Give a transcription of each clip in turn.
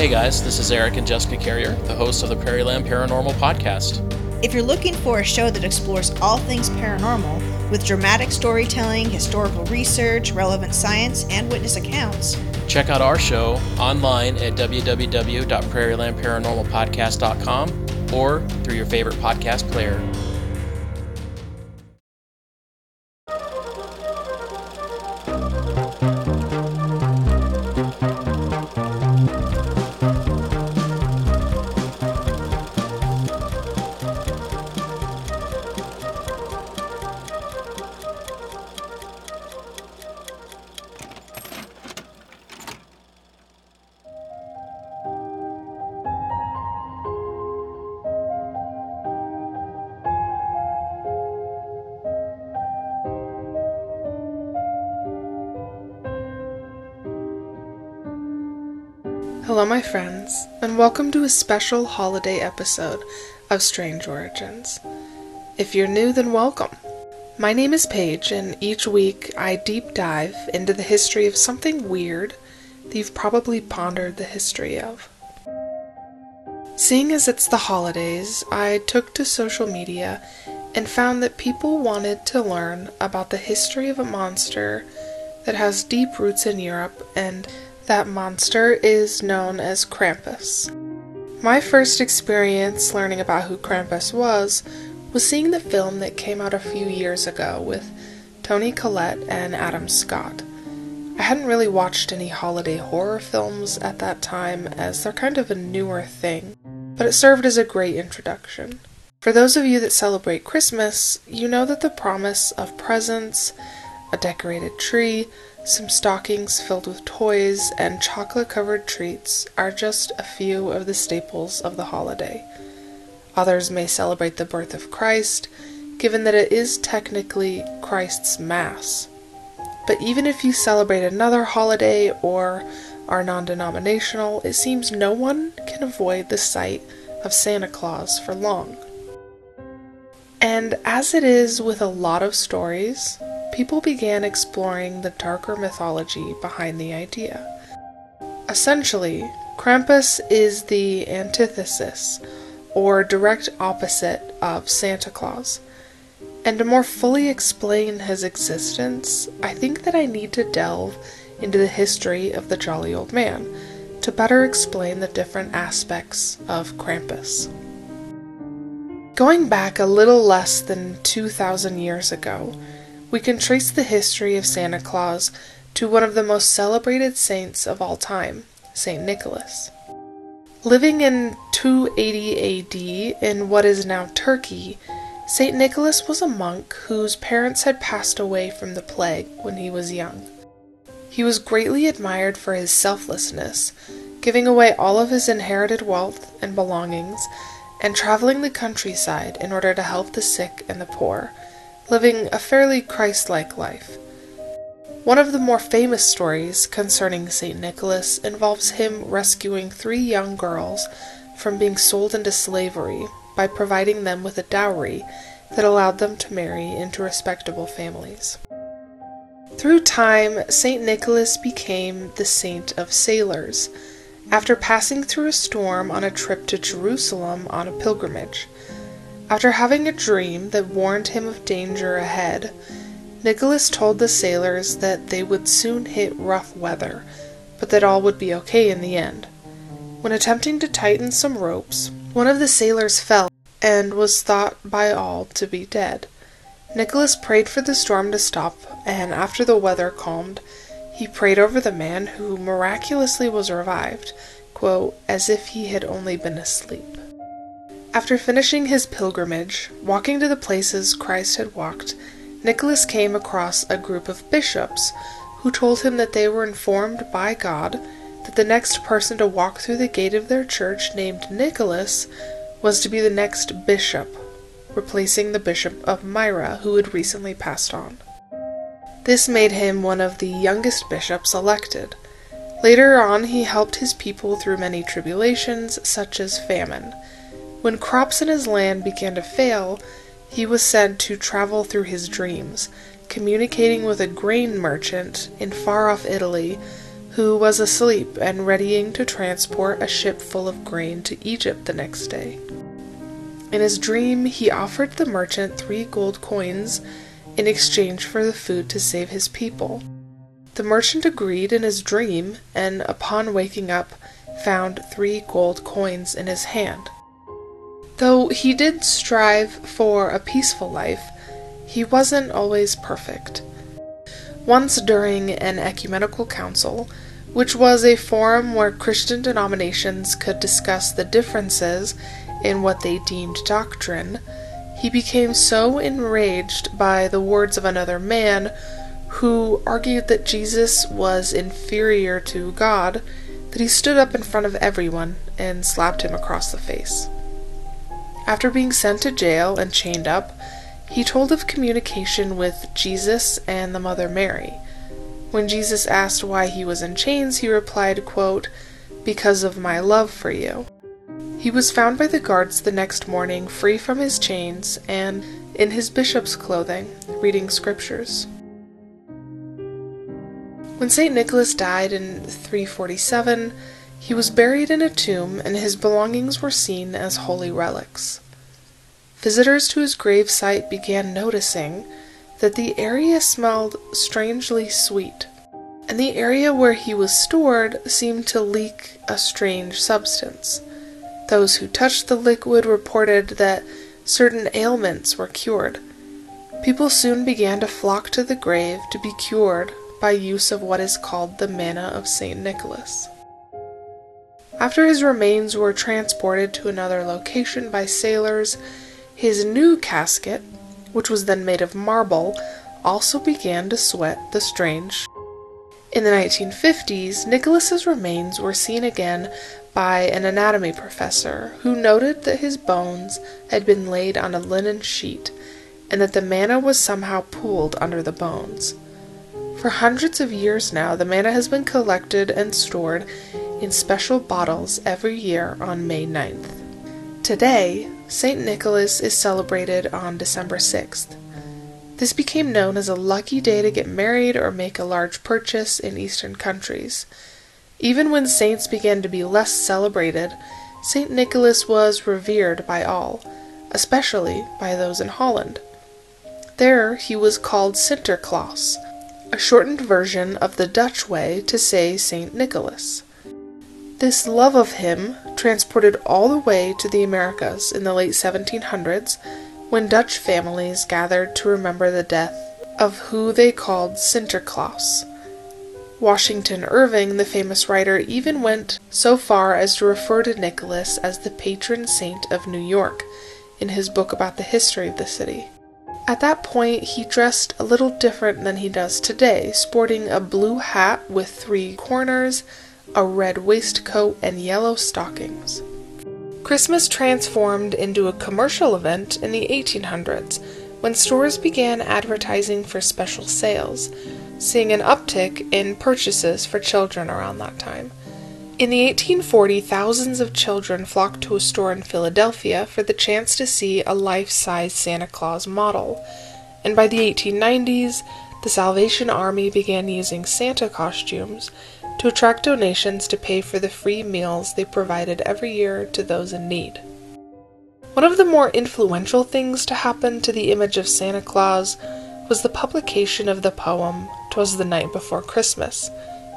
Hey guys, this is Eric and Jessica Carrier, the hosts of the Prairie Land Paranormal Podcast. If you're looking for a show that explores all things paranormal with dramatic storytelling, historical research, relevant science, and witness accounts, check out our show online at www.prairielandparanormalpodcast.com or through your favorite podcast player. Hello, my friends, and welcome to a special holiday episode of Strange Origins. If you're new, then welcome. My name is Paige, and each week I deep dive into the history of something weird that you've probably pondered the history of. Seeing as it's the holidays, I took to social media and found that people wanted to learn about the history of a monster that has deep roots in Europe and that monster is known as Krampus. My first experience learning about who Krampus was was seeing the film that came out a few years ago with Toni Collette and Adam Scott. I hadn't really watched any holiday horror films at that time, as they're kind of a newer thing, but it served as a great introduction. For those of you that celebrate Christmas, you know that the promise of presents, a decorated tree, some stockings filled with toys, and chocolate covered treats are just a few of the staples of the holiday. Others may celebrate the birth of Christ, given that it is technically Christ's Mass. But even if you celebrate another holiday or are non denominational, it seems no one can avoid the sight of Santa Claus for long. And as it is with a lot of stories, people began exploring the darker mythology behind the idea. Essentially, Krampus is the antithesis, or direct opposite, of Santa Claus. And to more fully explain his existence, I think that I need to delve into the history of the jolly old man to better explain the different aspects of Krampus. Going back a little less than 2,000 years ago, we can trace the history of Santa Claus to one of the most celebrated saints of all time, St. Nicholas. Living in 280 AD in what is now Turkey, St. Nicholas was a monk whose parents had passed away from the plague when he was young. He was greatly admired for his selflessness, giving away all of his inherited wealth and belongings, and traveling the countryside in order to help the sick and the poor living a fairly Christ like life. One of the more famous stories concerning St. Nicholas involves him rescuing three young girls from being sold into slavery by providing them with a dowry that allowed them to marry into respectable families. Through time, St. Nicholas became the saint of sailors after passing through a storm on a trip to Jerusalem on a pilgrimage. After having a dream that warned him of danger ahead, Nicholas told the sailors that they would soon hit rough weather, but that all would be okay in the end. When attempting to tighten some ropes, one of the sailors fell and was thought by all to be dead. Nicholas prayed for the storm to stop, and after the weather calmed, he prayed over the man who miraculously was revived, quote, as if he had only been asleep. After finishing his pilgrimage, walking to the places Christ had walked, Nicholas came across a group of bishops who told him that they were informed by God that the next person to walk through the gate of their church, named Nicholas, was to be the next bishop, replacing the bishop of Myra, who had recently passed on. This made him one of the youngest bishops elected. Later on, he helped his people through many tribulations, such as famine. When crops in his land began to fail, he was said to travel through his dreams, communicating with a grain merchant in far off Italy who was asleep and readying to transport a ship full of grain to Egypt the next day. In his dream, he offered the merchant three gold coins in exchange for the food to save his people. The merchant agreed in his dream, and upon waking up, found three gold coins in his hand. Though he did strive for a peaceful life, he wasn't always perfect. Once during an ecumenical council, which was a forum where Christian denominations could discuss the differences in what they deemed doctrine, he became so enraged by the words of another man who argued that Jesus was inferior to God that he stood up in front of everyone and slapped him across the face. After being sent to jail and chained up, he told of communication with Jesus and the Mother Mary. When Jesus asked why he was in chains, he replied, quote, Because of my love for you. He was found by the guards the next morning, free from his chains and in his bishop's clothing, reading scriptures. When St. Nicholas died in 347, he was buried in a tomb and his belongings were seen as holy relics. Visitors to his gravesite began noticing that the area smelled strangely sweet, and the area where he was stored seemed to leak a strange substance. Those who touched the liquid reported that certain ailments were cured. People soon began to flock to the grave to be cured by use of what is called the manna of St. Nicholas. After his remains were transported to another location by sailors, his new casket, which was then made of marble, also began to sweat the strange. In the 1950s, Nicholas's remains were seen again by an anatomy professor who noted that his bones had been laid on a linen sheet and that the manna was somehow pooled under the bones. For hundreds of years now, the manna has been collected and stored in special bottles every year on May 9th. Today, St. Nicholas is celebrated on December 6th. This became known as a lucky day to get married or make a large purchase in Eastern countries. Even when saints began to be less celebrated, St. Nicholas was revered by all, especially by those in Holland. There he was called Sinterklaas, a shortened version of the Dutch way to say St. Nicholas. This love of him transported all the way to the Americas in the late 1700s when Dutch families gathered to remember the death of who they called Sinterklaas. Washington Irving, the famous writer, even went so far as to refer to Nicholas as the patron saint of New York in his book about the history of the city. At that point, he dressed a little different than he does today, sporting a blue hat with three corners a red waistcoat, and yellow stockings. Christmas transformed into a commercial event in the 1800s when stores began advertising for special sales, seeing an uptick in purchases for children around that time. In the 1840s, thousands of children flocked to a store in Philadelphia for the chance to see a life size Santa Claus model, and by the 1890s, the Salvation Army began using Santa costumes to attract donations to pay for the free meals they provided every year to those in need. One of the more influential things to happen to the image of Santa Claus was the publication of the poem Twas the Night Before Christmas,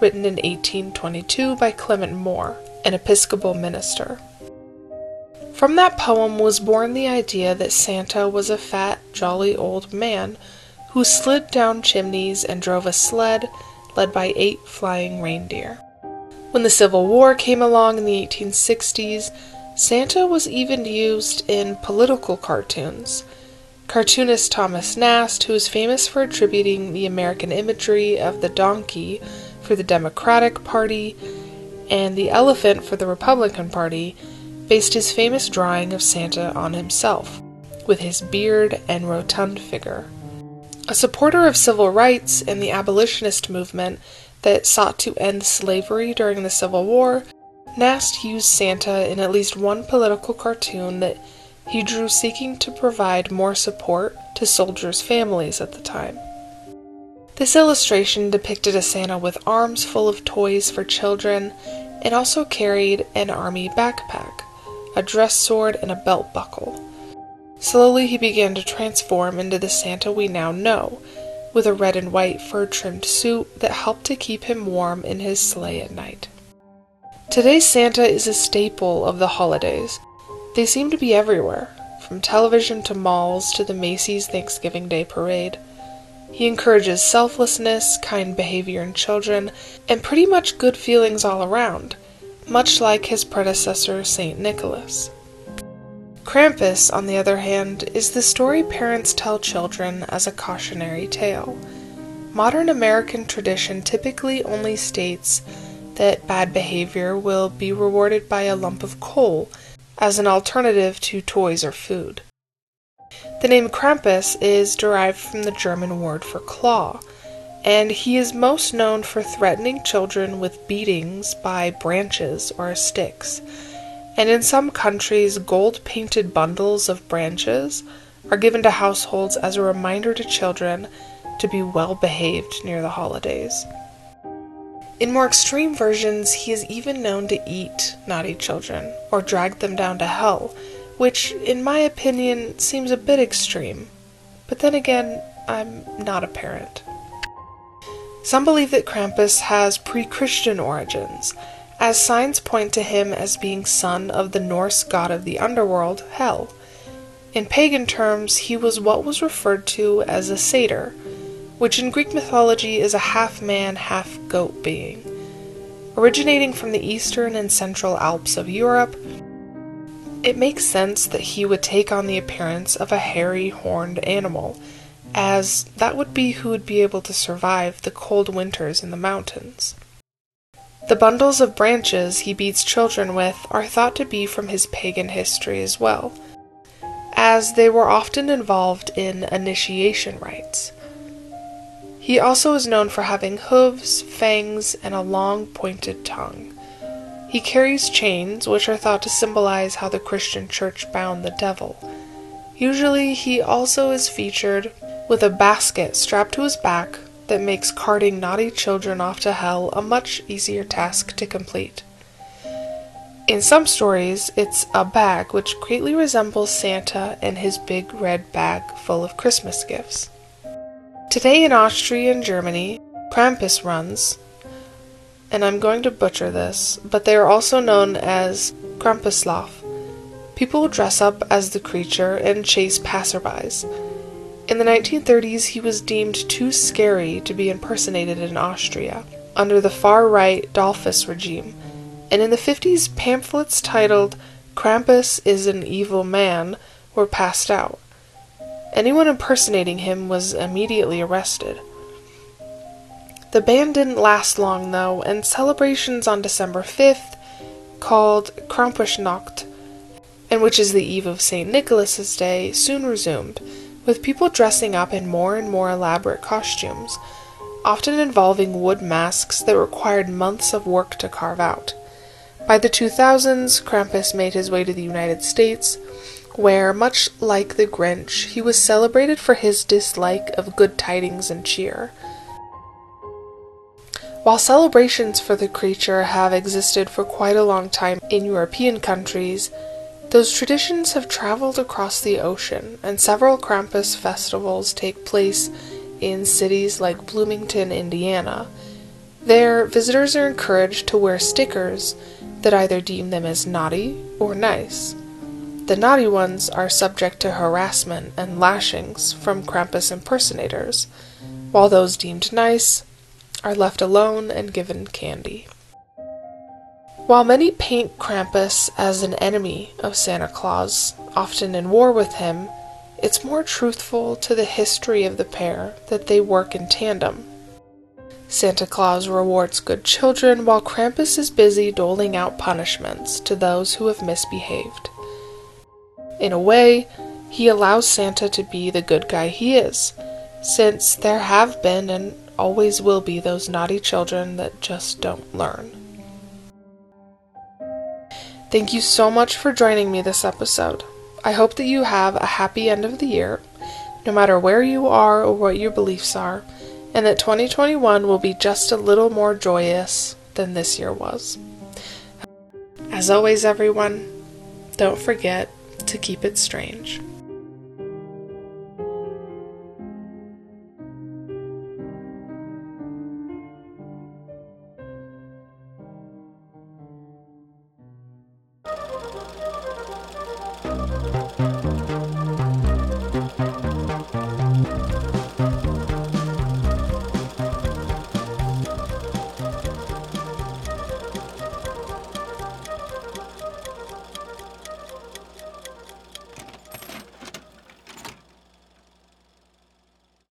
written in 1822 by Clement Moore, an Episcopal minister. From that poem was born the idea that Santa was a fat, jolly old man who slid down chimneys and drove a sled led by eight flying reindeer. When the Civil War came along in the 1860s, Santa was even used in political cartoons. Cartoonist Thomas Nast, who is famous for attributing the American imagery of the donkey for the Democratic Party and the elephant for the Republican Party, based his famous drawing of Santa on himself, with his beard and rotund figure. A supporter of civil rights and the abolitionist movement that sought to end slavery during the Civil War, Nast used Santa in at least one political cartoon that he drew seeking to provide more support to soldiers' families at the time. This illustration depicted a Santa with arms full of toys for children and also carried an army backpack, a dress sword, and a belt buckle. Slowly he began to transform into the Santa we now know, with a red and white fur trimmed suit that helped to keep him warm in his sleigh at night. Today's Santa is a staple of the holidays. They seem to be everywhere, from television to malls to the Macy's Thanksgiving Day Parade. He encourages selflessness, kind behavior in children, and pretty much good feelings all around, much like his predecessor, St. Nicholas. Krampus, on the other hand, is the story parents tell children as a cautionary tale. Modern American tradition typically only states that bad behavior will be rewarded by a lump of coal as an alternative to toys or food. The name Krampus is derived from the German word for claw, and he is most known for threatening children with beatings by branches or sticks and in some countries, gold painted bundles of branches are given to households as a reminder to children to be well behaved near the holidays. In more extreme versions, he is even known to eat naughty children or drag them down to hell, which, in my opinion, seems a bit extreme. But then again, I'm not a parent. Some believe that Krampus has pre Christian origins as signs point to him as being son of the Norse god of the underworld, Hel. In pagan terms, he was what was referred to as a satyr, which in Greek mythology is a half man, half goat being. Originating from the eastern and central Alps of Europe, it makes sense that he would take on the appearance of a hairy, horned animal, as that would be who would be able to survive the cold winters in the mountains. The bundles of branches he beats children with are thought to be from his pagan history as well, as they were often involved in initiation rites. He also is known for having hooves, fangs, and a long pointed tongue. He carries chains, which are thought to symbolize how the Christian church bound the devil. Usually, he also is featured with a basket strapped to his back that makes carting naughty children off to hell a much easier task to complete. In some stories, it's a bag which greatly resembles Santa and his big red bag full of Christmas gifts. Today in Austria and Germany, Krampus runs, and I'm going to butcher this, but they are also known as Krampuslauf. People dress up as the creature and chase passerbys. In the 1930s, he was deemed too scary to be impersonated in Austria under the far right Dollfuss regime, and in the 50s, pamphlets titled Krampus is an Evil Man were passed out. Anyone impersonating him was immediately arrested. The ban didn't last long, though, and celebrations on December 5th, called Krampusnacht, and which is the eve of St. Nicholas's Day, soon resumed with people dressing up in more and more elaborate costumes, often involving wood masks that required months of work to carve out. By the 2000s, Krampus made his way to the United States, where, much like the Grinch, he was celebrated for his dislike of good tidings and cheer. While celebrations for the creature have existed for quite a long time in European countries, those traditions have traveled across the ocean, and several Krampus festivals take place in cities like Bloomington, Indiana. There, visitors are encouraged to wear stickers that either deem them as naughty or nice. The naughty ones are subject to harassment and lashings from Krampus impersonators, while those deemed nice are left alone and given candy. While many paint Krampus as an enemy of Santa Claus, often in war with him, it's more truthful to the history of the pair that they work in tandem. Santa Claus rewards good children while Krampus is busy doling out punishments to those who have misbehaved. In a way, he allows Santa to be the good guy he is, since there have been and always will be those naughty children that just don't learn. Thank you so much for joining me this episode. I hope that you have a happy end of the year, no matter where you are or what your beliefs are, and that 2021 will be just a little more joyous than this year was. As always, everyone, don't forget to keep it strange.